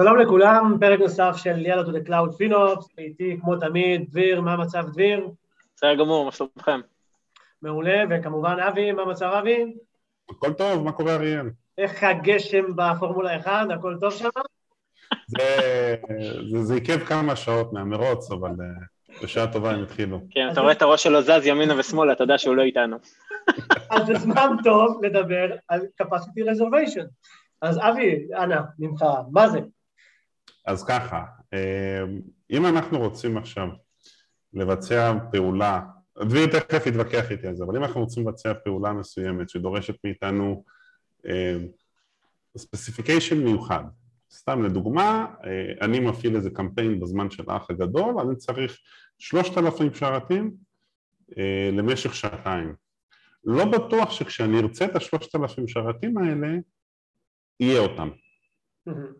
שלום לכולם, פרק נוסף של יאללה to the cloud פינופס, איתי כמו תמיד, דביר, מה המצב דביר? בסדר גמור, מה שלומכם? מעולה, וכמובן אבי, מה המצב אבי? הכל טוב, מה קורה אריאל? איך הגשם בפורמולה 1, הכל טוב שם? זה, זה, זה עיכב כמה שעות מהמרוץ, אבל uh, בשעה טובה הם התחילו. כן, אתה רואה את הראש שלו זז ימינה ושמאלה, אתה יודע שהוא לא איתנו. אז זה זמן טוב לדבר על capacity reservation. אז אבי, אנא, ממך, מה זה? אז ככה, אם אנחנו רוצים עכשיו לבצע פעולה, דביר תכף יתווכח איתי על זה, אבל אם אנחנו רוצים לבצע פעולה מסוימת שדורשת מאיתנו ספציפיקיישן מיוחד, סתם לדוגמה, אני מפעיל איזה קמפיין בזמן של האח הגדול, אני צריך שלושת אלפים שרתים למשך שעתיים. לא בטוח שכשאני ארצה את השלושת אלפים שרתים האלה, יהיה אותם.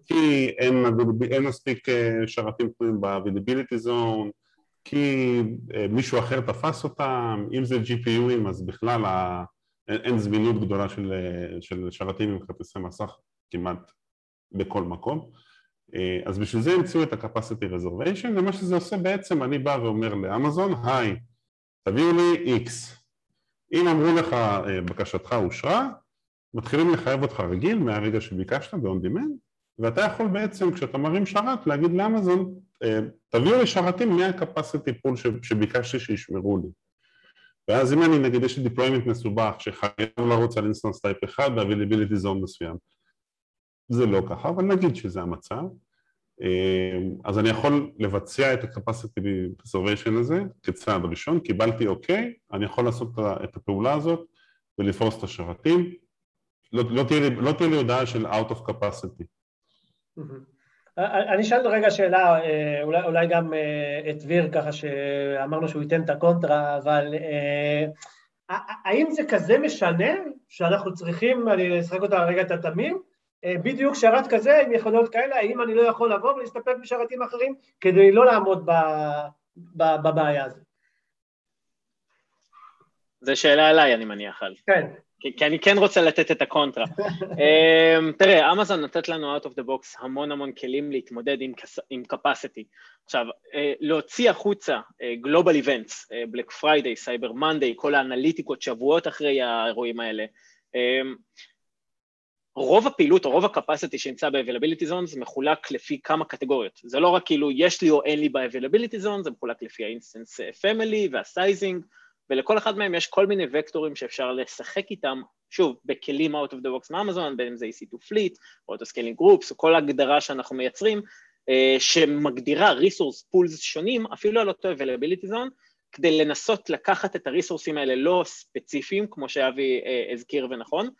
כי אין, אין מספיק שרתים פנויים ב-availability zone, כי מישהו אחר תפס אותם, אם זה GPUים אז בכלל ה... אין זמינות גדולה של, של שרתים עם כרטיסי מסך כמעט בכל מקום. אז בשביל זה המציאו את ה-capacity reservation, ומה שזה עושה בעצם, אני בא ואומר לאמזון, היי, תביאו לי X. אם אמרו לך בקשתך אושרה, מתחילים לחייב אותך רגיל מהרגע שביקשת ב-on demand ואתה יכול בעצם כשאתה מרים שרת להגיד לאמזון תביאו לי שרתים מה-capacity pool שביקשתי שישמרו לי. ואז אם אני נגיד יש לי deployment מסובך שחייב לרוץ על instance type 1 ב-availability מסוים. זה לא ככה אבל נגיד שזה המצב. אז אני יכול לבצע את ה-capacity הזה כצעד ראשון, קיבלתי אוקיי, אני יכול לעשות את הפעולה הזאת ולפרוס את השרתים. לא, לא, תהיה לי, לא תהיה לי הודעה של out of capacity. אני אשאל רגע שאלה, אולי, אולי גם את דביר ככה שאמרנו שהוא ייתן את הקונטרה, אבל האם זה כזה משנה שאנחנו צריכים, אני אשחק אותה רגע את התמים, בדיוק שרת כזה עם יכולות כאלה, האם אני לא יכול לבוא ולהסתפק בשרתים אחרים כדי לא לעמוד בבעיה הזאת? זו שאלה אליי, אני מניח. כן. כי, כי אני כן רוצה לתת את הקונטרה. um, תראה, אמזון נותנת לנו out of the box המון המון כלים להתמודד עם, עם capacity. עכשיו, uh, להוציא החוצה uh, global events, uh, Black Friday, Cyber Monday, כל האנליטיקות שבועות אחרי האירועים האלה, um, רוב הפעילות או רוב ה-capacity שנמצא ב-availability zone זה מחולק לפי כמה קטגוריות. זה לא רק כאילו יש לי או אין לי ב-availability zone, זה מחולק לפי ה-instance family וה-sizing, ולכל אחד מהם יש כל מיני וקטורים שאפשר לשחק איתם, שוב, בכלים out of the box מאמזון, בין אם זה EC2 fleet, או auto-scaling groups, או כל הגדרה שאנחנו מייצרים, שמגדירה resource pools שונים, אפילו על אותו availability zone, כדי לנסות לקחת את הריסורסים האלה לא ספציפיים, כמו שאבי הזכיר ונכון,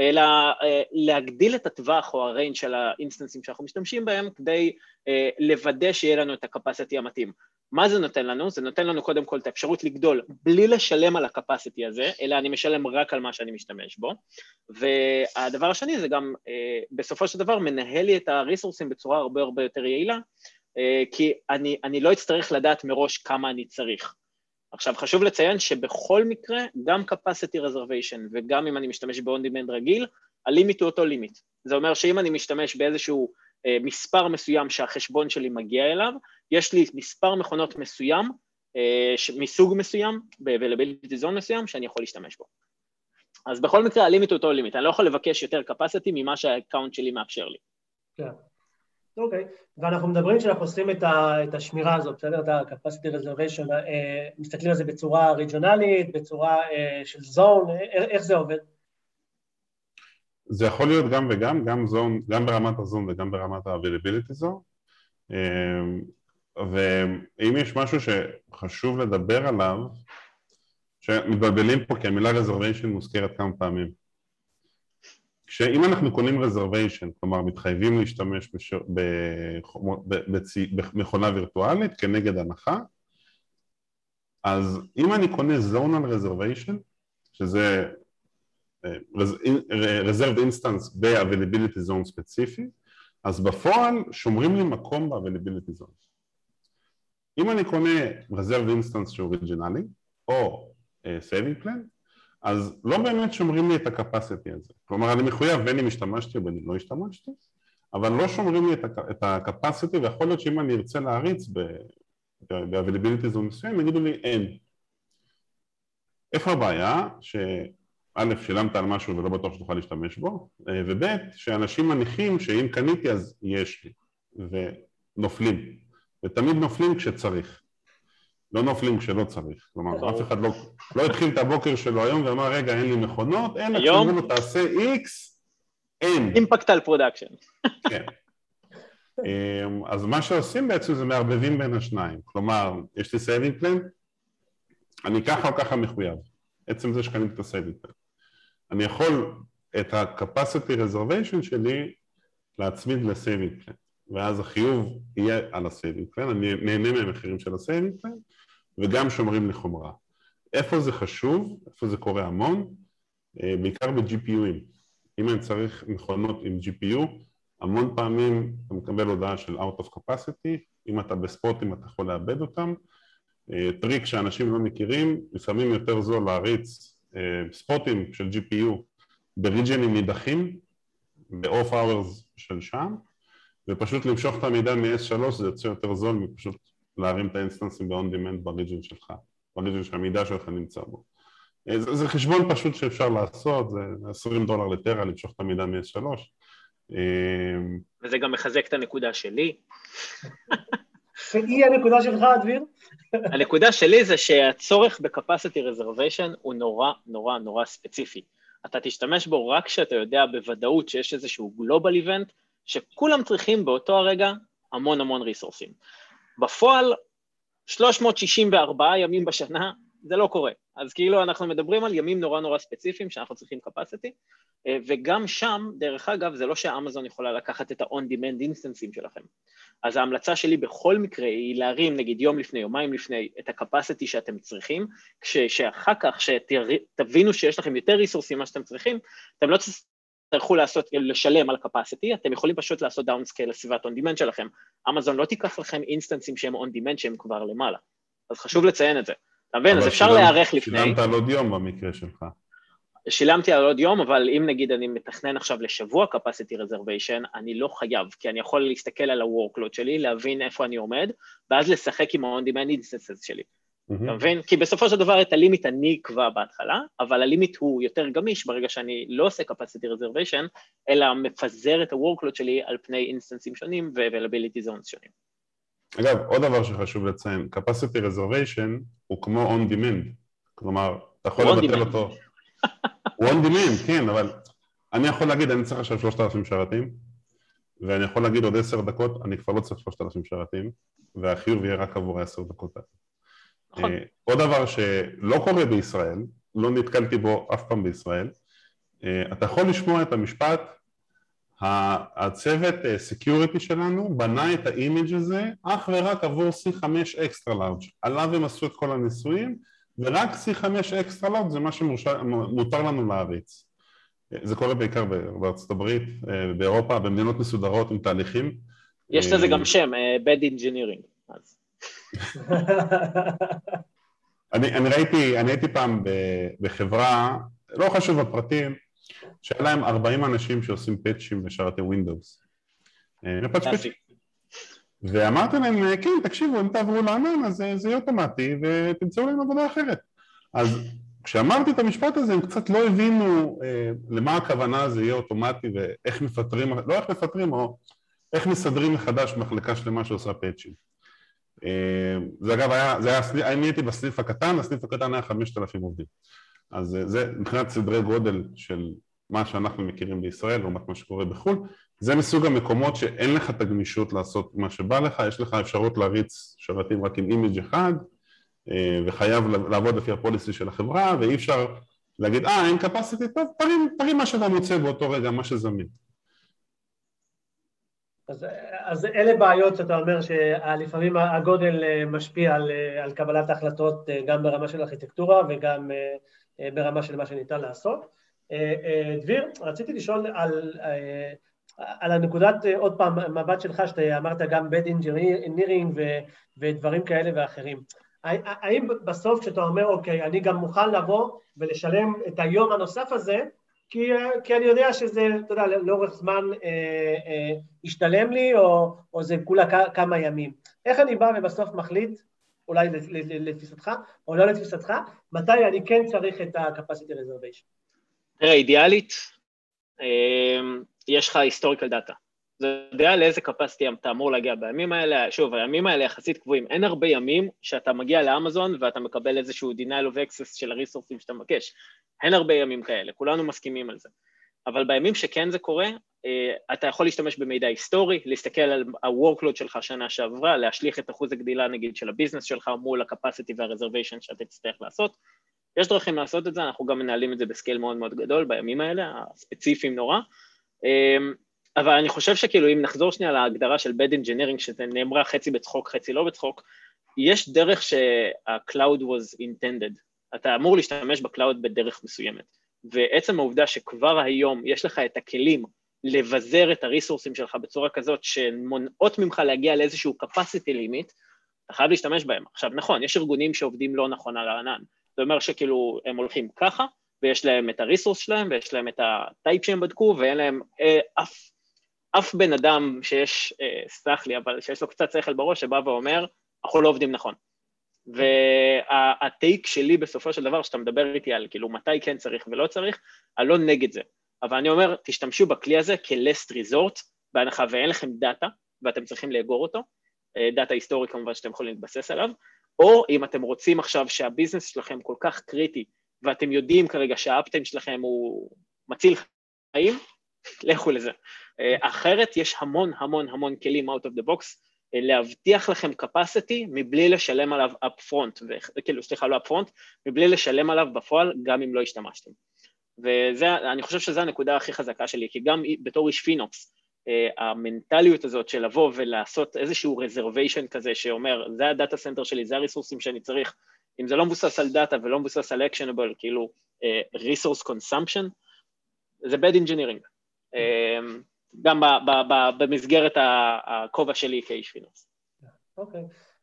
אלא להגדיל את הטווח או ה range של האינסטנסים שאנחנו משתמשים בהם כדי לוודא שיהיה לנו את ה capacity המתאים. מה זה נותן לנו? זה נותן לנו קודם כל את האפשרות לגדול בלי לשלם על ה capacity הזה, אלא אני משלם רק על מה שאני משתמש בו. והדבר השני זה גם בסופו של דבר מנהל לי את הריסורסים בצורה הרבה הרבה יותר יעילה, כי אני, אני לא אצטרך לדעת מראש כמה אני צריך. עכשיו חשוב לציין שבכל מקרה גם capacity reservation וגם אם אני משתמש ב-on demand רגיל, ה limit הוא אותו limit. זה אומר שאם אני משתמש באיזשהו אה, מספר מסוים שהחשבון שלי מגיע אליו, יש לי מספר מכונות מסוים, אה, מסוג מסוים, ב-availability zone מסוים, שאני יכול להשתמש בו. אז בכל מקרה ה limit הוא אותו limit, אני לא יכול לבקש יותר capacity ממה שה account שלי מאפשר לי. כן. אוקיי, ואנחנו מדברים שאנחנו עושים את, ה, את השמירה הזאת, בסדר? את ה-capacity reservation, אה, מסתכלים על זה בצורה ריג'ונלית, בצורה אה, של זון, איך, איך זה עובד? זה יכול להיות גם וגם, גם, זון, גם ברמת הזון וגם ברמת ה-availability zone ואם יש משהו שחשוב לדבר עליו, שמתבלבלים פה כי המילה reservation מוזכרת כמה פעמים שאם אנחנו קונים reservation, כלומר מתחייבים להשתמש בש... במכונה וירטואלית כנגד הנחה, אז אם אני קונה zonal reservation, שזה אה, reserved instance ב-availability zone ספציפי, אז בפועל שומרים לי מקום ב-availability zone. אם אני קונה reserved instance שהוא אוריג'ינלי, או uh, plan, אז לא באמת שומרים לי את הקפסיטי הזה. כלומר, אני מחויב בין אם השתמשתי ובין אם לא השתמשתי, אבל לא שומרים לי את ה-capacity, ויכול להיות שאם אני ארצה להריץ ב-availability זו מסוים, יגידו לי אין. איפה הבעיה? שא', שילמת על משהו ולא בטוח שתוכל להשתמש בו, וב', שאנשים מניחים שאם קניתי אז יש לי, ונופלים, ותמיד נופלים כשצריך. לא נופלים כשלא צריך, כלומר אף אחד לא, לא התחיל את הבוקר שלו היום ואמר רגע אין לי מכונות, אין, היום לו תעשה איקס, אין. impact על production. כן. אמ, אז מה שעושים בעצם זה מערבבים בין השניים, כלומר יש לי saving plan, אני ככה או ככה מחויב, עצם זה שקניתי את ה saving plan. אני יכול את ה-capacity reservation שלי להצמיד ל saving plan, ואז החיוב יהיה על ה saving plan, אני נהנה מהמחירים של ה saving plan, וגם שומרים לי חומרה. איפה זה חשוב, איפה זה קורה המון? אה, בעיקר ב-GPUים. אם אני צריך מכונות עם GPU, המון פעמים אתה מקבל הודעה של out of capacity, אם אתה בספוטים אתה יכול לאבד אותם. אה, טריק שאנשים לא מכירים, לפעמים יותר זול להריץ אה, ספוטים של GPU בריג'נים נידחים, ב-off hours של שם, ופשוט למשוך את המידע מ-S3 זה יוצא יותר זול מפשוט להרים את האינסטנסים ב-on demand ב region שלך, ב region שהמידע שלך נמצא בו. אה, זה, זה חשבון פשוט שאפשר לעשות, זה 20 דולר לטרה למשוך את המידע מ-S3. אה, וזה גם מחזק את הנקודה שלי. שהיא הנקודה שלך, דביר? הנקודה שלי זה שהצורך ב-capacity reservation הוא נורא נורא נורא ספציפי. אתה תשתמש בו רק כשאתה יודע בוודאות שיש איזשהו גלובל איבנט, שכולם צריכים באותו הרגע המון המון ריסורסים. בפועל, 364 ימים בשנה, זה לא קורה. אז כאילו אנחנו מדברים על ימים נורא נורא ספציפיים שאנחנו צריכים capacity, אה, וגם שם, דרך אגב, זה לא שאמזון יכולה לקחת את ה-on-demand instances שלכם. אז ההמלצה שלי בכל מקרה היא להרים נגיד יום לפני, יומיים לפני, את ה-capacity שאתם צריכים, כשאחר כך, שתבינו שיש לכם יותר ריסורסים ממה שאתם צריכים, אתם לא תצטרכו לעשות, לשלם על capacity, אתם יכולים פשוט לעשות downscale לסביבת on demand שלכם. אמזון לא תיקח לכם אינסטנסים שהם on demand שהם כבר למעלה. אז חשוב לציין את זה. אתה מבין? אז אפשר להיערך לפני. שילמת על עוד יום במקרה שלך. שילמתי על עוד יום, אבל אם נגיד אני מתכנן עכשיו לשבוע capacity reservation, אני לא חייב, כי אני יכול להסתכל על ה-workload שלי, להבין איפה אני עומד, ואז לשחק עם ה-on-demand instances שלי. אתה מבין? כי בסופו של דבר את ה limit אני אקבע בהתחלה, אבל ה limit הוא יותר גמיש ברגע שאני לא עושה capacity reservation, אלא מפזר את ה-workload שלי על פני אינסטנסים שונים ו-availability zones שונים. אגב, עוד דבר שחשוב לציין, capacity reservation הוא כמו on demand, כלומר, אתה יכול לבטל אותו. הוא on demand, כן, אבל אני יכול להגיד, אני צריך עכשיו 3,000 שרתים, ואני יכול להגיד עוד 10 דקות, אני כבר לא צריך 3,000 שרתים, והחיוב יהיה רק עבור ה-10 דקות האלה. נכון. אה, עוד דבר שלא קורה בישראל, לא נתקלתי בו אף פעם בישראל, אה, אתה יכול לשמוע את המשפט הצוות security אה, שלנו בנה את ה image הזה אך ורק עבור C5 extra large עליו הם עשו את כל הניסויים ורק C5 extra large זה מה שמותר לנו להריץ. זה קורה בעיקר בארצות הברית, באירופה, במדינות מסודרות עם תהליכים. יש לזה גם שם, Bad Engineering. אז אני, אני, ראיתי, אני הייתי פעם בחברה, לא חשוב הפרטים, שהיה להם 40 אנשים שעושים פאצ'ים ווינדוס. אה, ואמרתי להם, כן, תקשיבו, אם תעברו לענן אז זה יהיה אוטומטי ותמצאו להם עבודה אחרת. אז כשאמרתי את המשפט הזה הם קצת לא הבינו אה, למה הכוונה זה יהיה אוטומטי ואיך מפטרים, לא איך מפטרים, או איך מסדרים מחדש מחלקה שלמה שעושה פאצ'ים. אה, זה אגב היה, זה היה, אני הייתי בסניף הקטן, הסניף הקטן היה 5,000 עובדים. אז אה, זה מבחינת סדרי גודל של מה שאנחנו מכירים בישראל לעומת מה שקורה בחו"ל, זה מסוג המקומות שאין לך את הגמישות לעשות מה שבא לך, יש לך אפשרות להריץ שרתים רק עם image אחד אה, וחייב לעבוד לפי הפוליסי של החברה ואי אפשר להגיד אה אין capacity, טוב תרים, תרים מה שאתה מוצא באותו רגע, מה שזמין אז, אז אלה בעיות שאתה אומר שלפעמים הגודל אה, משפיע על, אה, על קבלת ההחלטות אה, גם ברמה של ארכיטקטורה וגם ברמה של מה שניתן לעשות. דביר, רציתי לשאול על, על הנקודת, עוד פעם, מבט שלך, שאתה אמרת גם bad engineering ודברים כאלה ואחרים. האם בסוף כשאתה אומר, אוקיי, אני גם מוכן לבוא ולשלם את היום הנוסף הזה, כי, כי אני יודע שזה, אתה יודע, לאורך זמן אה, אה, ישתלם לי, או, או זה כולה כמה ימים. איך אני בא ובסוף מחליט, אולי לתפיסתך, או לא לתפיסתך, מתי אני כן צריך את ה-capacity reservation? תראה, אידיאלית, אה, יש לך historical data. אתה יודע לאיזה capacity אתה אמור להגיע בימים האלה, שוב, הימים האלה יחסית קבועים, אין הרבה ימים שאתה מגיע לאמזון ואתה מקבל איזשהו denial of access של הריסורסים שאתה מבקש, אין הרבה ימים כאלה, כולנו מסכימים על זה. אבל בימים שכן זה קורה, אה, אתה יכול להשתמש במידע היסטורי, להסתכל על ה-workload שלך שנה שעברה, להשליך את אחוז הגדילה נגיד של הביזנס שלך מול ה-capacity וה-reservation שאתה תצטרך לעשות. יש דרכים לעשות את זה, אנחנו גם מנהלים את זה בסקייל מאוד מאוד גדול בימים האלה, הספציפיים נורא. אבל אני חושב שכאילו אם נחזור שנייה להגדרה של bad engineering, שזה נאמרה חצי בצחוק, חצי לא בצחוק, יש דרך שה-cloud was intended. אתה אמור להשתמש ב cloud בדרך מסוימת. ועצם העובדה שכבר היום יש לך את הכלים לבזר את הריסורסים שלך בצורה כזאת שמונעות ממך להגיע לאיזשהו capacity limit, אתה חייב להשתמש בהם. עכשיו נכון, יש ארגונים שעובדים לא נכון על הענן, זה אומר שכאילו הם הולכים ככה, ויש להם את ה resource שלהם, ויש להם את ה type שהם בדקו, ואין להם אה, אף, אף בן אדם שיש, אה, סלח לי, אבל שיש לו קצת שכל בראש, שבא ואומר, אנחנו לא עובדים נכון. וה take שלי בסופו של דבר, שאתה מדבר איתי על כאילו מתי כן צריך ולא צריך, אני לא נגד זה. אבל אני אומר, תשתמשו בכלי הזה כ-last resort, בהנחה ואין לכם דאטה, ואתם צריכים לאגור אותו, דאטה היסטורי כמובן שאתם יכולים להתבסס עליו, או אם אתם רוצים עכשיו שה business שלכם כל כך קריטי, ואתם יודעים כרגע שה uptime שלכם הוא מציל חיים, לכו לזה. אחרת יש המון המון המון כלים out of the box, להבטיח לכם capacity מבלי לשלם עליו upfront, כאילו סליחה לא upfront, מבלי לשלם עליו בפועל גם אם לא השתמשתם. ואני חושב שזו הנקודה הכי חזקה שלי, כי גם בתור איש FinOps, אה, המנטליות הזאת של לבוא ולעשות איזשהו reservation כזה שאומר, זה ה data center שלי, זה הריסורסים שאני צריך, אם זה לא מבוסס על דאטה ולא מבוסס על actionable, כאילו resource consumption, זה bad engineering. Uh, גם במסגרת הכובע שלי כאיש פיננס. אוקיי.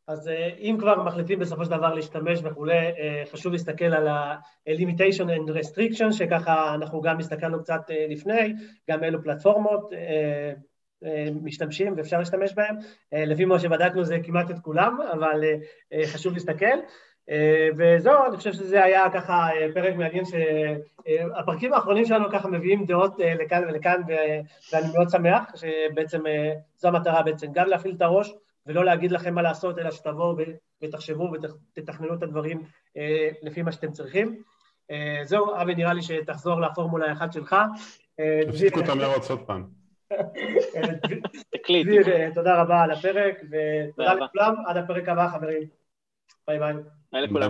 אז אה, אם כבר מחליטים בסופו של דבר להשתמש וכולי, אה, חשוב להסתכל על ה-limitation and restriction, שככה אנחנו גם הסתכלנו קצת אה, לפני, גם אילו פלטפורמות משתמשים ואפשר להשתמש בהם. לפי מה שבדקנו זה כמעט את כולם, אבל חשוב להסתכל. אה, וזהו, אני חושב שזה היה ככה אה, פרק מעניין שהפרקים האחרונים שלנו ככה מביאים דעות אה, לכאן ולכאן ואני מאוד שמח שבעצם זו המטרה בעצם, גם להפעיל את הראש ולא להגיד לכם מה לעשות, אלא שתבואו ותחשבו ותתכננו את הדברים לפי מה שאתם צריכים. זהו, אבי, נראה לי שתחזור לפורמולה האחת שלך. תפסיקו את המרוץ עוד פעם. תקליט. תודה רבה על הפרק, ותודה לכולם, עד הפרק הבא, חברים. ביי ביי. ביי לכולם.